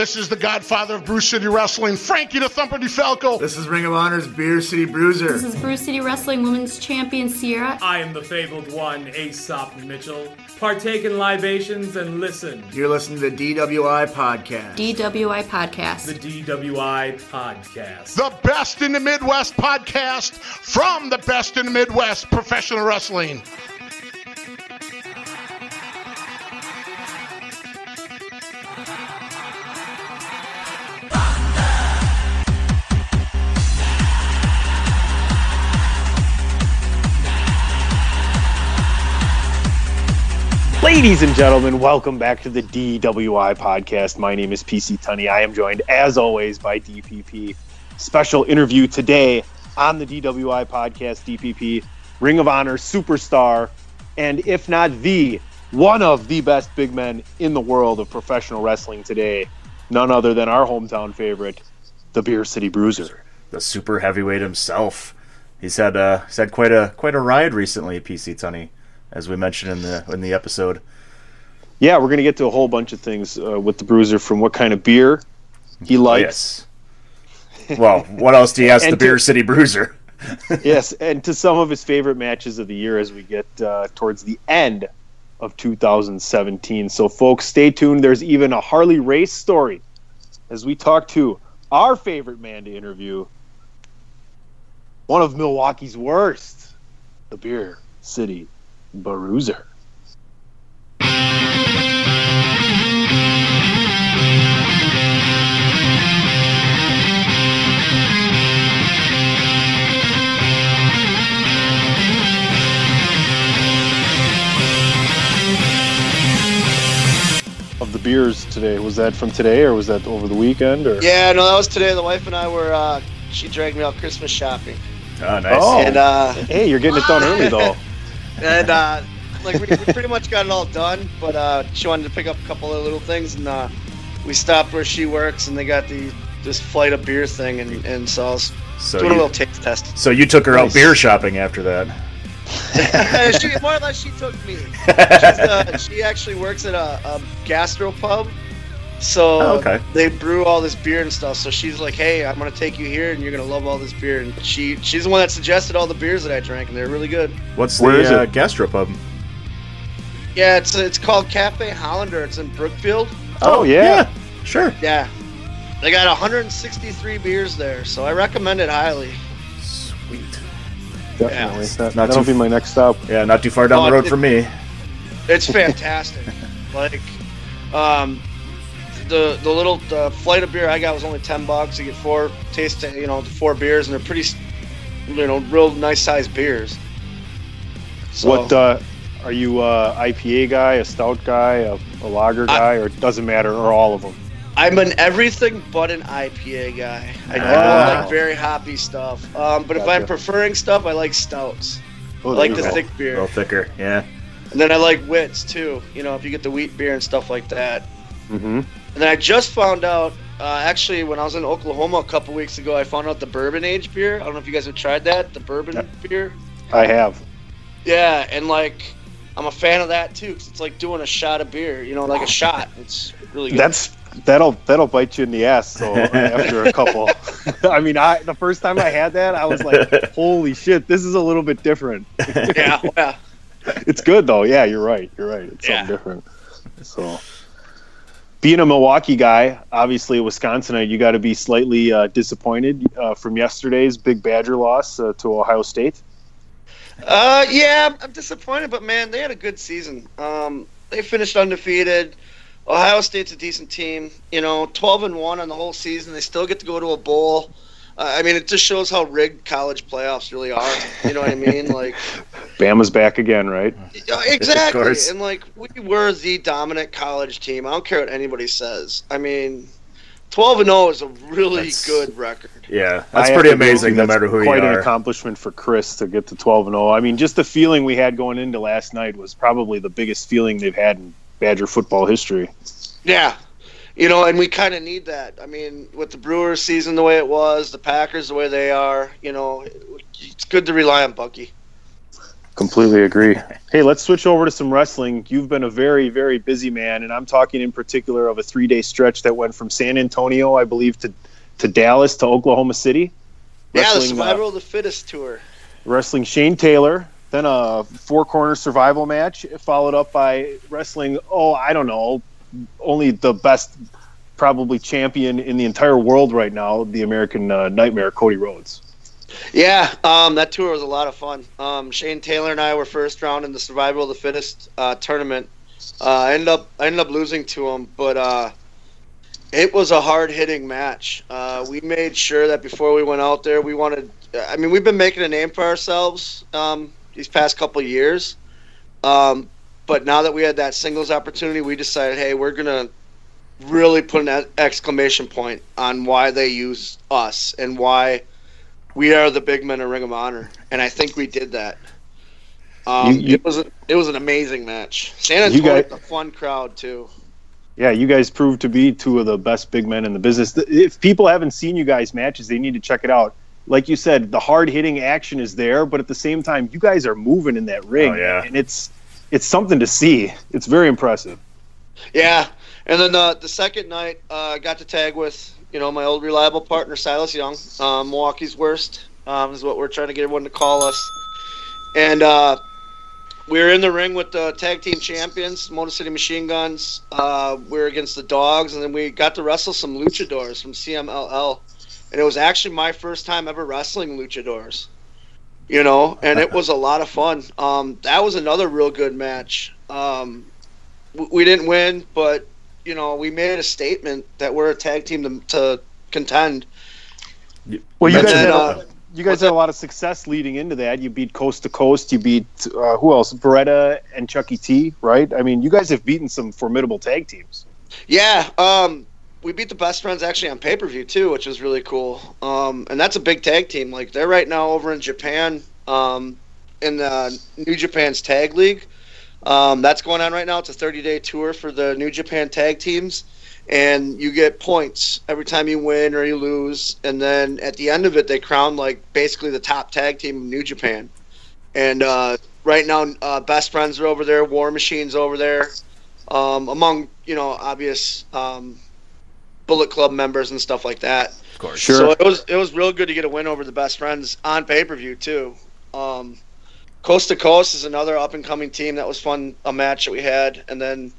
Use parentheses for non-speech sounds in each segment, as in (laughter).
This is the godfather of Brew City Wrestling, Frankie the Thumper DeFalco. This is Ring of Honor's Beer City Bruiser. This is Brew City Wrestling Women's Champion Sierra. I am the fabled one, Aesop Mitchell. Partake in libations and listen. You're listening to the DWI podcast. DWI Podcast. The DWI Podcast. The best in the Midwest podcast from the best in the Midwest professional wrestling. Ladies and gentlemen, welcome back to the DWI podcast. My name is PC Tunney. I am joined, as always, by DPP. Special interview today on the DWI podcast, DPP, Ring of Honor superstar, and if not the one of the best big men in the world of professional wrestling today, none other than our hometown favorite, the Beer City Bruiser. the super heavyweight himself. He's had uh, he's had quite a quite a ride recently, PC Tunney, as we mentioned in the in the episode. Yeah, we're gonna get to a whole bunch of things uh, with the Bruiser, from what kind of beer he likes. Yes. Well, what else do you ask (laughs) the to- Beer City Bruiser? (laughs) yes, and to some of his favorite matches of the year as we get uh, towards the end of 2017. So, folks, stay tuned. There's even a Harley Race story as we talk to our favorite man to interview, one of Milwaukee's worst, the Beer City Bruiser. Of the beers today, was that from today or was that over the weekend? Or Yeah, no, that was today. The wife and I were. Uh, she dragged me out Christmas shopping, Oh, nice. Oh. and uh, hey, you're getting it done early though. (laughs) and uh, like we, we pretty much got it all done. But uh, she wanted to pick up a couple of little things, and uh, we stopped where she works, and they got the this flight of beer thing, and, and so I was So doing a little taste test. so you took her out beer shopping after that. (laughs) she, more or less, she took me. She's, uh, (laughs) she actually works at a, a gastro pub. So Oh, okay. they brew all this beer and stuff. So she's like, "Hey, I'm gonna take you here, and you're gonna love all this beer." And she she's the one that suggested all the beers that I drank, and they're really good. What's Where is the uh, it? gastropub? Yeah, it's it's called Cafe Hollander. It's in Brookfield. Oh, yeah. sure. Yeah, they got 163 beers there, so I recommend it highly. Sweet. Definitely. It's That, not that'll too- be my next stop. Yeah, not too far down Oh, the road it- from me. It's fantastic. (laughs) like, um, the the little the flight of beer I got was only 10 bucks. You get four taste, you know, four beers, and they're pretty, you know, real nice sized beers. So, What uh, are you uh, IPA guy, a stout guy, a, a lager I- guy, or doesn't matter, or all of them? I'm an everything but an IPA guy. I don't Ah. like very hoppy stuff. Um, but if I'm preferring stuff, I like stouts. Oh, I like the go. thick A little thicker. Yeah. And then I like wits too. You know, if you get the wheat beer and stuff like that. Mhm. And then I just found out, uh, actually, when I was in Oklahoma a couple weeks ago, I found out the bourbon age beer. I don't know if you guys have tried that, the bourbon beer. I have. Yeah, and like, I'm a fan of that too, because it's like doing a shot of beer. You know, like a shot. It's really good. That's that'll that'll bite you in the ass. So (laughs) after a couple, (laughs) I mean, I the first time I had that, I was like, (laughs) "Holy shit, this is a little bit different." yeah, yeah. It's good though. Yeah, you're right. You're right. It's Yeah. something different. So, being a Milwaukee guy, obviously a Wisconsinite, you got to be slightly uh, disappointed uh, from yesterday's big Badger loss uh, to Ohio State. Uh, yeah, I'm- disappointed, but man, they had a good season. Um, they finished undefeated. Ohio State's a decent team. You know, 12 and one on the whole season. They still get to go to a bowl. I mean, it just shows how rigged college playoffs really are. You know what I mean? (laughs) Like, Bama's back again, right? exactly. And like, we were the dominant college team. I don't care what anybody says. I mean, twelve and zero is a really That's- good record. Yeah, that's have pretty to agree with amazing no That's matter who you are. quite an accomplishment for Chryst to get to 12 and 0. I mean, just the feeling we had going into last night was probably the biggest feeling they've had in Badger football history. Yeah. You know, and we kind of need that. I mean, with the Brewers season the way it was, the Packers the way they are, you know, it's good to rely on Bucky. Completely agree. Hey, let's switch over to some wrestling. You've been a very, very busy man, and I'm talking in particular of a three day stretch that went from San Antonio, I believe, to, to Dallas to Oklahoma City. yeah, the Wrestling, uh, Survival of the Fittest tour. wrestling Shane Taylor, then a four corner survival match, followed up by wrestling, oh, I don't know, only the best, probably champion in the entire world right now, the American uh, Nightmare, Cody Rhodes. Yeah, um, that tour was a lot of fun. Um, Shane Taylor and I were first round in the Survival of the Fittest uh, tournament. Uh, I ended up I ended up losing to him, but uh, it was a hard hitting match. Uh, we made sure that before we went out there, we wanted. I mean, we've been making a name for ourselves um, these past couple years, um, but now that we had that singles opportunity, we decided, hey, we're gonna really put an exclamation point on why they use us and why we are the big men of Ring of Honor, and I think we did that. Um, You- you- it was a, it was an amazing match. San You Antonio, guys- a fun crowd too. Yeah, you guys proved to be two of the best big men in the business. If people haven't seen you guys' matches, they need to check it out. Like you said, the hard hitting action is there, but at the same time, you guys are moving in that ring, Oh, yeah. and it's it's something to see. It's very impressive. Yeah, and then uh, the second night, uh, I got to tag with you know my old reliable partner Silas Young, um, Milwaukee's worst um, is what we're trying to get everyone to call us, and uh, we were in the ring with the tag team champions, Motor City Machine Guns. Uh, we were against the Dogs, and then we got to wrestle some luchadors from CMLL, and it was actually my first time ever wrestling luchadors. You know, and it (laughs) was a lot of fun. Um, that was another real good match. Um, we didn't win, but you know, we made a statement that we're a tag team to, to contend. Well, you guys then, had a, uh, you guys what's had a lot of success leading into that. You beat Coast to Coast. You beat uh, who else? Beretta and Chucky T. Right? I mean, you guys have beaten some formidable tag teams. Yeah, um, we beat the best friends actually on pay per view too, which was really cool. Um, and that's a big tag team. Like they're right now over in Japan, um, in the New Japan's tag league. Um, that's going on right now. It's a 30 day tour for the New Japan tag teams, and you get points every time you win or you lose. And then at the end of it, they crown like basically the top tag team of New Japan. And uh, right now, uh, best friends are over there. War Machine's over there um, among you know obvious um, Bullet Club members and stuff like that. Of course. Sure. So it was it was real good to get a win over the best friends on pay per view too. Um, Coast to Coast is another up and coming team that was fun a match that we had, and then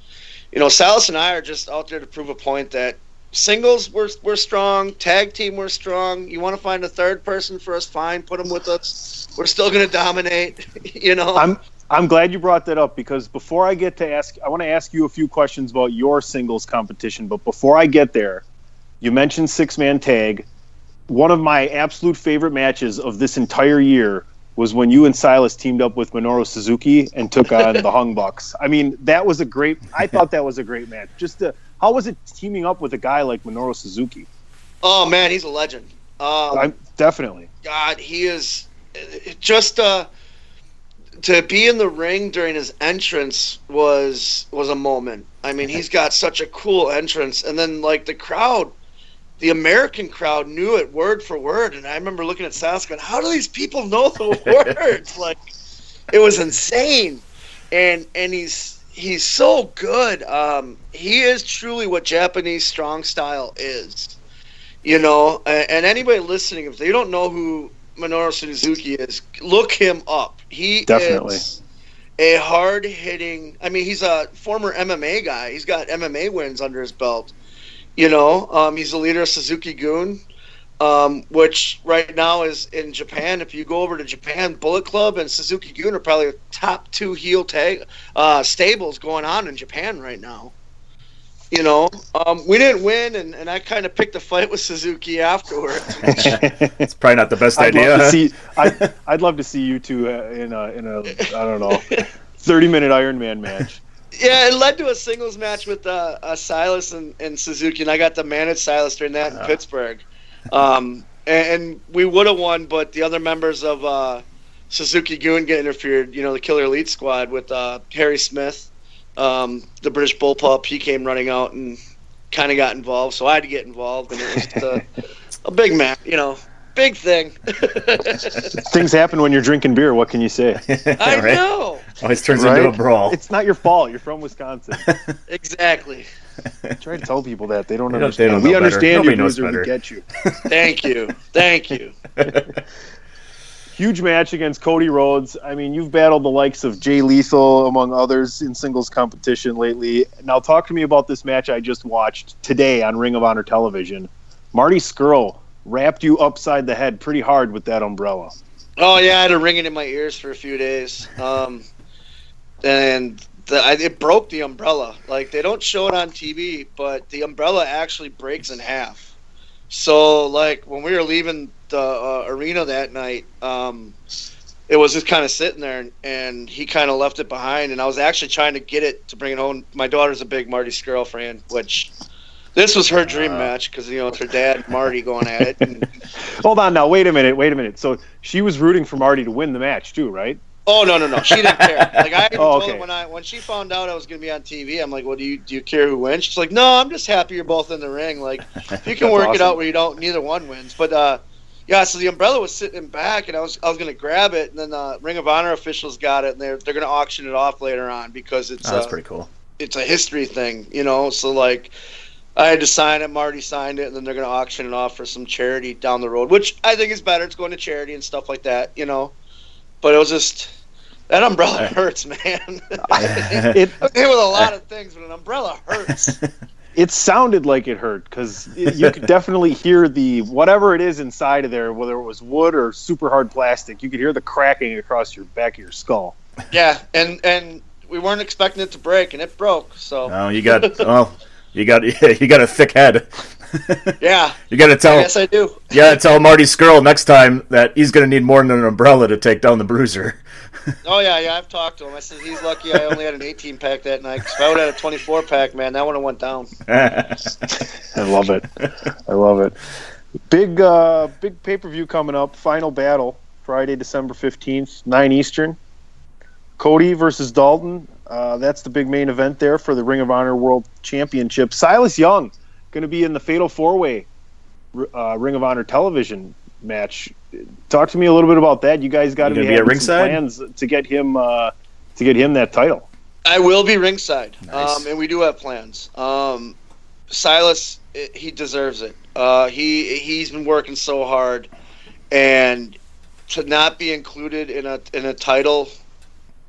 you know Silas and I are just out there to prove a point that singles we're we're strong, tag team we're strong. You want to find a third person for us, fine, put them with us. We're still gonna dominate, (laughs) you know. I'm I'm glad you brought that up because before I get to ask, I want to ask you a few questions about your singles competition. But before I get there, you mentioned six man tag. One of my absolute favorite matches of this entire year was when you and Silas teamed up with Minoru Suzuki and took on the (laughs) Young Bucks. I mean, that was a great. I thought that was a great match. Just to, how was it teaming up with a guy like Minoru Suzuki? oh man, he's a legend. Um, I'm definitely. God, he is just uh, to be in the ring during his entrance was was a moment. I mean, he's (laughs) got such a cool entrance, and then like the crowd, the American crowd knew it word for word, and I remember looking at Silas going, "How do these people know the (laughs) words?" like, it was insane, and and he's he's so good. Um, he is truly what Japanese strong style is you know and, and anybody listening if they don't know who minoru suzuki is look him up. He Definitely. is a hard hitting i mean he's a former mma guy. He's got mma wins under his belt. You know um, he's the leader of suzuki-gun um, which right now is in japan. If you go over to japan bullet club and suzuki-gun are probably the top two heel tag uh, stables going on in japan right now You know, um, we didn't win, and, and I kind of picked a fight with Suzuki afterwards. (laughs) It's probably not the best I'd idea. love to huh? see. I, I'd love to see you two uh, in a in a I don't know, thirty minute Iron Man match. yeah, it led to a singles match with uh, uh, Silas and, and Suzuki, and I got to manage Silas during that in Ah. Pittsburgh. Um, and, and we would have won, but the other members of uh, Suzuki-gun get interfered. You know, the Killer Elite Squad with uh, Harry Smith, um, the British Bullpup. He came running out and kind of got involved, so I had to get involved, and it was just a, (laughs) a big match. You know, big thing. (laughs) Things happen when you're drinking beer. What can you say? (laughs) I Right? know Always turns Right? into a brawl. It's not your fault. You're from Wisconsin. exactly. Try to tell people that they don't They don't- they understand. don't we know better. understand Nobody you, knows loser. We better. get you. Thank you, thank you. Huge match against Cody Rhodes. I mean, you've battled the likes of Jay Lethal, among others, in singles competition lately. Now, talk to me about this match I just watched today on Ring of Honor television. Marty Scurll wrapped you upside the head pretty hard with that umbrella. Oh yeah, I had a ringing in my ears for a few days, um, and the, I, it broke the umbrella. Like they don't show it on TV, but the umbrella actually breaks in half. So like when we were leaving the uh, arena that night, um, it was just kind of sitting there, and, and he kind of left it behind. And I was actually trying to get it to bring it home. My daughter's a big Marty Scurll fan, which this was her dream match because you know it's her dad Marty going at it. And, (laughs) Hold on now. Wait a minute. Wait a minute. So she was rooting for Marty to win the match, too, right? Oh no no no! She didn't care. (laughs) Like I Oh, told okay. her when I when she found out I was going to be on TV, I'm like, "Well, do you do you care who wins?" She's like, "No, I'm just happy you're both in the ring. Like, if (laughs) you can work it out where you don't, neither one wins." But uh, yeah, so the umbrella was sitting in back, and I was I was going to grab it, and then the Ring of Honor officials got it, and they're they're going to auction it off later on because it's Oh, that's uh, pretty cool. it's a history thing, you know. So like, I had to sign it. Marty signed it, and then they're going to auction it off for some charity down the road, which I think is better. It's going to charity and stuff like that, you know. But it was just that umbrella (laughs) hurts, man. (laughs) (laughs) It hit with a lot of things, but an umbrella hurts. It sounded like it hurt because you could definitely hear the whatever it is inside of there, whether it was wood or super hard plastic. You could hear the cracking across your back of your skull. yeah, and and we weren't expecting it to break, and it broke. So Oh, you got well, you got (laughs) you got a thick head. (laughs) yeah, You got to tell yes, I do. you got to tell Marty Scurll next time that he's going to need more than an umbrella to take down the Bruiser. Oh yeah, yeah. I've talked to him. I said he's lucky I only had an 18 pack that night. 'cause if I would have had a 24 pack, man, that would have went down. (laughs) I love it. I love it. Big uh big pay per view coming up. Final battle Friday, December fifteenth, nine Eastern. Cody versus Dalton. Uh, that's the big main event there for the Ring of Honor World Championship. Silas Young going to be in the Fatal Four Way uh, Ring of Honor television match. Talk to me a little bit about that. You guys got to be, be at ringside? plans to get him uh, to get him that title. I will be ringside, Nice. um, and we do have plans. Um, Silas, i- he deserves it. Uh, he he's been working so hard, and to not be included in a in a title,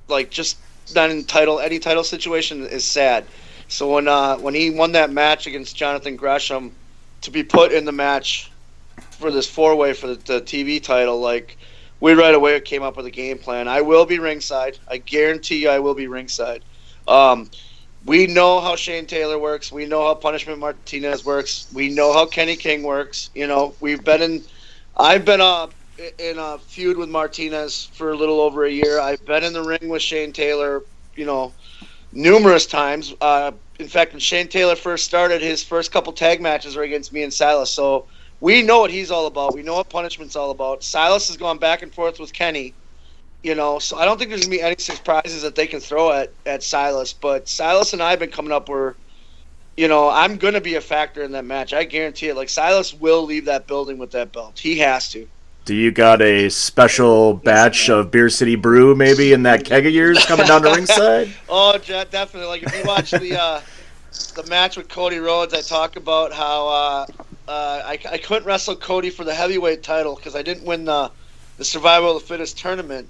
like just not in title any title situation is sad. So when uh, when he won that match against Jonathan Gresham, to be put in the match for this four way for the, the TV title, like we right away came up with a game plan. I will be ringside. I guarantee you, I will be ringside. Um, we know how Shane Taylor works. We know how Punishment Martinez works. We know how Kenny King works. You know, we've been in. I've been in a feud with Martinez for a little over a year. I've been in the ring with Shane Taylor. You know, numerous times. Uh, in fact, when Shane Taylor first started, his first couple tag matches were against me and Silas. So we know what he's all about. We know what punishment's all about. Silas has gone back and forth with Kenny. You know, so I don't think there's gonna be any surprises that they can throw at, at Silas. But Silas and I have been coming up where, you know, I'm gonna be a factor in that match. I guarantee it. Like Silas will leave that building with that belt. He has to. Do you got a special batch of Beer City Brew maybe in that keg of yours coming down to ringside? (laughs) Oh, definitely. Like if you watch the uh, the match with Cody Rhodes, I talk about how uh, uh, I, I couldn't wrestle Cody for the heavyweight title because I didn't win the the Survival of the Fittest tournament,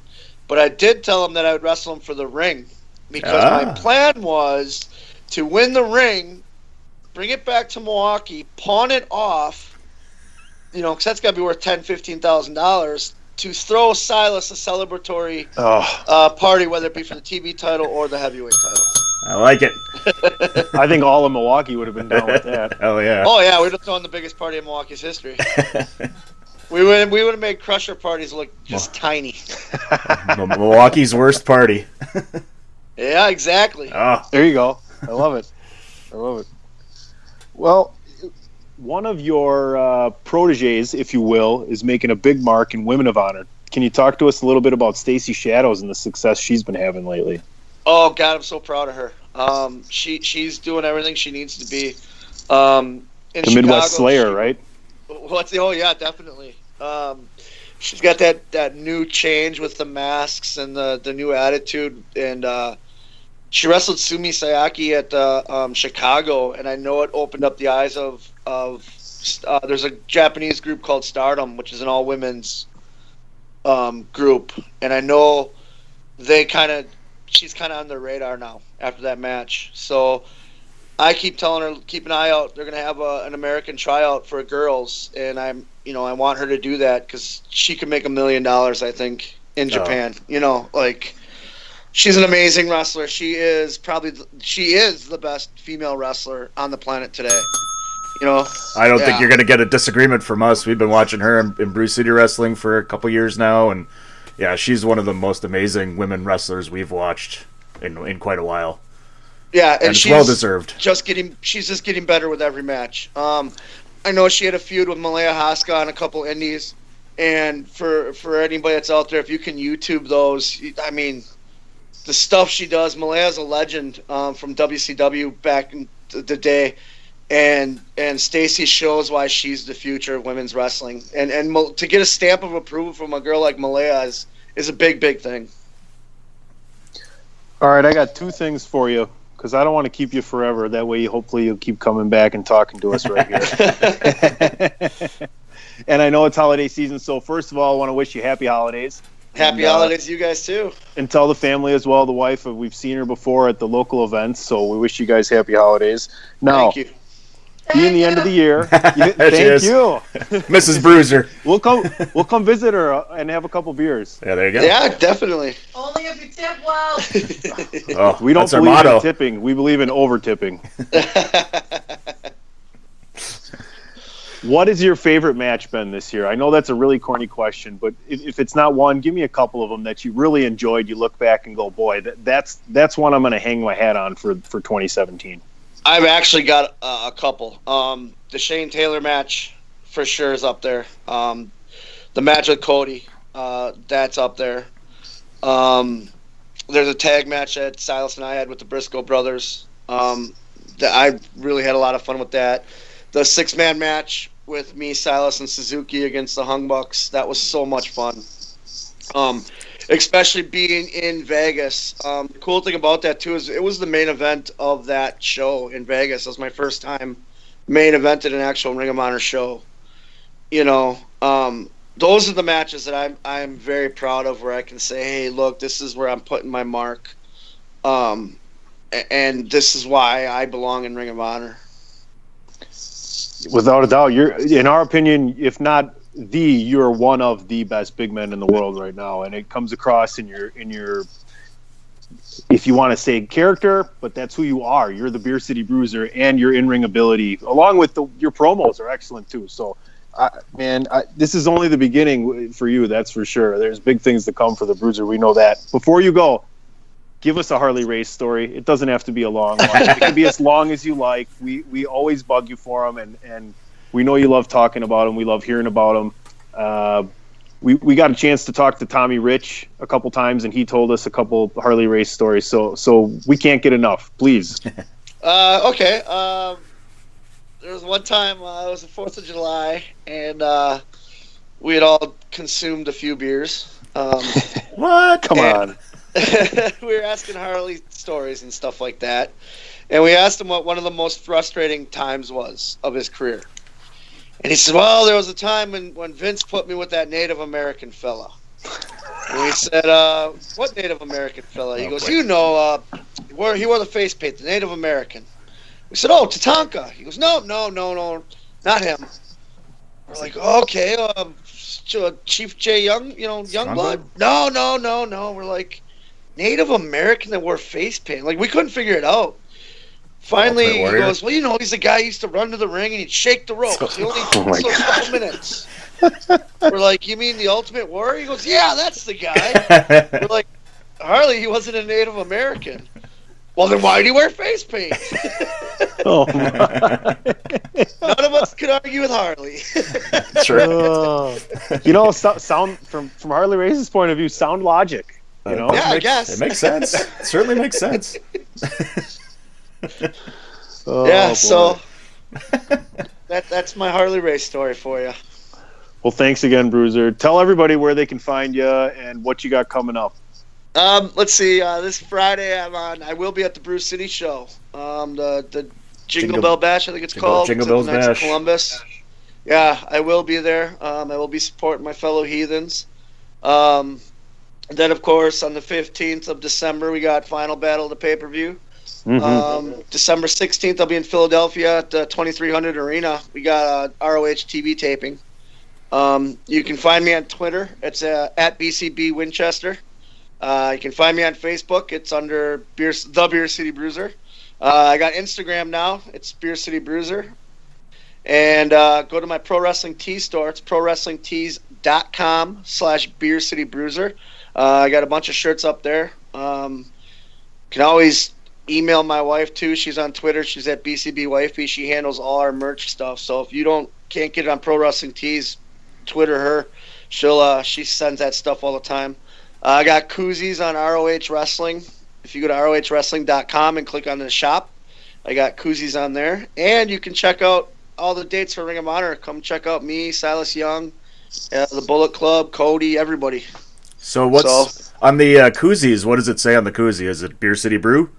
but I did tell him that I would wrestle him for the ring because my Ah. plan was to win the ring, bring it back to Milwaukee, pawn it off. You know, because that's got to be worth ten, fifteen thousand dollars. to throw Silas a celebratory Oh, uh, party, whether it be for the TV title or the heavyweight title. I like it. (laughs) I think all of Milwaukee would have been down with that. (laughs) Oh yeah. Oh yeah, we'd have thrown the biggest party in Milwaukee's history. (laughs) we would we would have made Crusher parties look just tiny. Milwaukee's worst party. Yeah, exactly. Oh, There you go. I love it. I love it. Well, one of your uh, proteges, if you will, is making a big mark in Women of Honor. Can you talk to us a little bit about Stacy Shadows and the success she's been having lately? Oh God, I'm so proud of her. Um, she she's doing everything she needs to be. Um, in The Midwest Slayer, she- right? What's the? Oh yeah, definitely. Um, she's got that that new change with the masks and the the new attitude, and uh, she wrestled Sumie Sakai at uh, um, Chicago, and I know it opened up the eyes of of. Uh, there's a Japanese group called Stardom, which is an all women's um, group, and I know they kind of she's kind of on their radar now after that match. So I keep telling her keep an eye out. They're gonna have a, an American tryout for girls, and I'm you know I want her to do that because she could make a million dollars. I think in Oh. Japan. You know, like she's an amazing wrestler. She is probably she is the best female wrestler on the planet today. You know, I don't Yeah. think you're going to get a disagreement from us. We've been watching her in, in Brew City Wrestling for a couple years now, and yeah, she's one of the most amazing women wrestlers we've watched in in quite a while, yeah, and, and, she's well deserved. just getting she's just getting better with every match. Um, I know she had a feud with Malia Hosaka on a couple indies, and for for anybody that's out there, if you can YouTube those, I mean, the stuff she does. Malia's a legend um, from WCW back in the the day, and and Stacy shows why she's the future of women's wrestling, and and to get a stamp of approval from a girl like Malia is is a big big thing. All right, I got two things for you because I don't want to keep you forever. That way, hopefully, you'll keep coming back and talking to us right here. (laughs) and I know it's holiday season, so first of all, I want to wish you happy holidays. Happy And, uh, holidays, to you guys too. and tell the family as well. The wife, uh, we've seen her before at the local events, so we wish you guys happy holidays. Now, Thank you. Being the end of the year, (laughs) you- thank you. (laughs) Mrs. Bruiser. We'll come. We'll come visit her uh, and have a couple beers. Yeah, there you go. Yeah, definitely. Only if you tip well. (laughs) Oh, We don't that's our believe motto. in tipping. We believe in over tipping. what is your favorite match been this year? I know that's a really corny question, but if, if it's not one, give me a couple of them that you really enjoyed. You look back and go, "Boy, that, that's that's one I'm going to hang my hat on for for 2017." I've actually got uh, a couple. Um, the Shane Taylor match for sure is up there. Um, the match with Cody, uh, that's up there. Um, there's a tag match that Silas and I had with the Briscoe brothers. Um, that I really had a lot of fun with that. The six man match with me, Silas, and Suzuki against the Young Bucks. That was so much fun. Um, especially being in Vegas. Um, the cool thing about that too is it was the main event of that show in Vegas. It was my first time main event evented an actual Ring of Honor show. You know, um, those are the matches that I'm I'm very proud of, where I can say, hey, look, this is where I'm putting my mark, um, and this is why I belong in Ring of Honor. Without a doubt, you're in our opinion, if not the, you're one of the best big men in the world right now, and it comes across in your in your. If you want to say character, but that's who you are. You're the Beer City Bruiser, and your in-ring ability, along with the, your promos, are excellent too. So, I, man, I, this is only the beginning for you. That's for sure. There's big things to come for the Bruiser. We know that. Before you go, give us a Harley Race story. It doesn't have to be a long one. It can be as long as you like. We we always bug you for them, and and we know you love talking about him. We love hearing about him. Uh, we we got a chance to talk to Tommy Rich a couple times, and he told us a couple Harley Race stories. So so we can't get enough. Please. (laughs) Uh, okay. Um, there was one time uh, it was the Fourth of July, and uh, we had all consumed a few beers. Um, (laughs) What? Come on. (laughs) we were asking Harley stories and stuff like that, and we asked him what one of the most frustrating times was of his career. And he said, "Well, there was a time when, when Vince put me with that Native American fella." And we said, uh, "What Native American fella?" He Oh, goes. "You know, uh, he wore, he wore the face paint, the Native American." We said, "Oh, Tatanka." He goes, "No, no, no, no, not him." We're like, "Okay, um, Chief J Young, you know, Young Youngblood? Blood. No, no, no, no. We're like Native American that wore face paint. Like we couldn't figure it out. Finally, he goes, "Well, you know, he's the guy who used to run to the ring and he'd shake the ropes. He only (laughs) Oh my so a couple minutes." We're like, "You mean the Ultimate Warrior?" He goes, "Yeah, that's the guy." We're like, "Harley, he wasn't a Native American." Well, then why did he wear face paint? (laughs) Oh, (laughs) my. None of us could argue with Harley. Sure. Oh. you know, so, sound from from Harley Race's point of view, sound logic. You uh, know, Yeah, I guess. It makes sense. It certainly makes sense. (laughs) Oh, yeah, boy. so that that's my Harley Race story for you. well, thanks again, Bruiser. Tell everybody where they can find you and what you got coming up. Um, let's see. Uh, this Friday, I'm on. I will be at the Brew City show. Um, the the Jingle, Jingle- Bell Bash, I think it's Jingle- called. Jingle It's at the Bells Bash. Columbus. Yeah, I will be there. Um, I will be supporting my fellow heathens. Um, then, of course, on the 15th of December, we got Final Battle of the pay per view. Mhm. Um, December 16th, I'll be in Philadelphia at the 2300 Arena. We got a ROH TV taping. Um, you can find me on Twitter. It's uh, at BCB Winchester. Uh, you can find me on Facebook. It's under Beer, the Beer City Bruiser. Uh, I got Instagram now. It's Beer City Bruiser. And uh, go to my Pro Wrestling Tee store. It's prowrestlingtees.com slash Beer City Bruiser. Uh, I got a bunch of shirts up there. Um, can always email my wife too. She's on Twitter. She's at BCB Wifey. She handles all our merch stuff. So if you don't can't get it on Pro Wrestling Tees, Twitter her. She'll uh, she sends that stuff all the time. Uh, I got koozies on ROH Wrestling. If you go to ROHWrestling.com and click on the shop, I got koozies on there. And you can check out all the dates for Ring of Honor. Come check out me, Silas Young, uh, the Bullet Club, Cody, everybody. So what's So- on the uh, koozies? What does it say on the koozie? Is it Beer City Brew?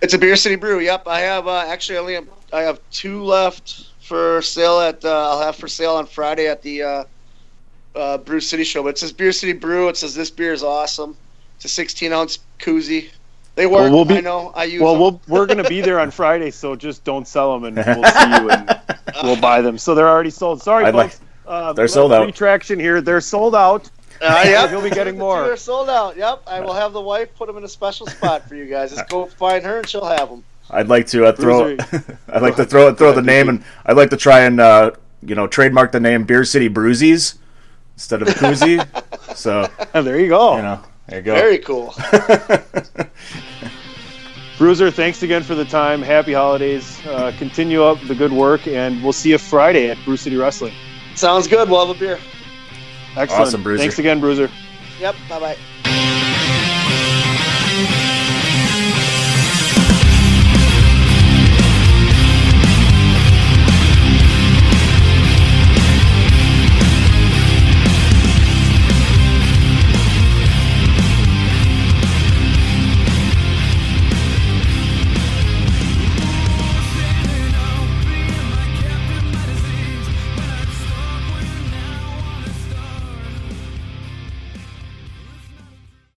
It's a Beer City Brew. Yep, I have uh, actually I only have, I have two left for sale at uh, I'll have for sale on Friday at the uh, uh, Brew City show. But it says Beer City Brew. It says this beer is awesome. It's a 16 ounce koozie. They work. Well, we'll be- I know. I use. Well, them. we'll we're gonna be there on Friday, so just don't sell them, and we'll see you and we'll buy them. So they're already sold. Sorry, I'd like- folks. uh, they're sold out. Retraction here. They're sold out. (laughs) Uh, yep. You'll be getting (laughs) more. They're sold out. Yep. I will have the wife put them in a special spot for you guys. Just go find her and she'll have them. I'd like to uh, throw. (laughs) I'd like to throw throw the name, and I'd like to try and uh, you know trademark the name Beer City Bruisies instead of koozie. so there you go. you know, there you go. Very cool. Bruiser, thanks again for the time. Happy holidays. Uh, continue up the good work, and we'll see you Friday at Brew City Wrestling. Sounds good. We'll have a beer. Excellent. Awesome, Bruiser. Thanks again, Bruiser. Yep. Bye bye.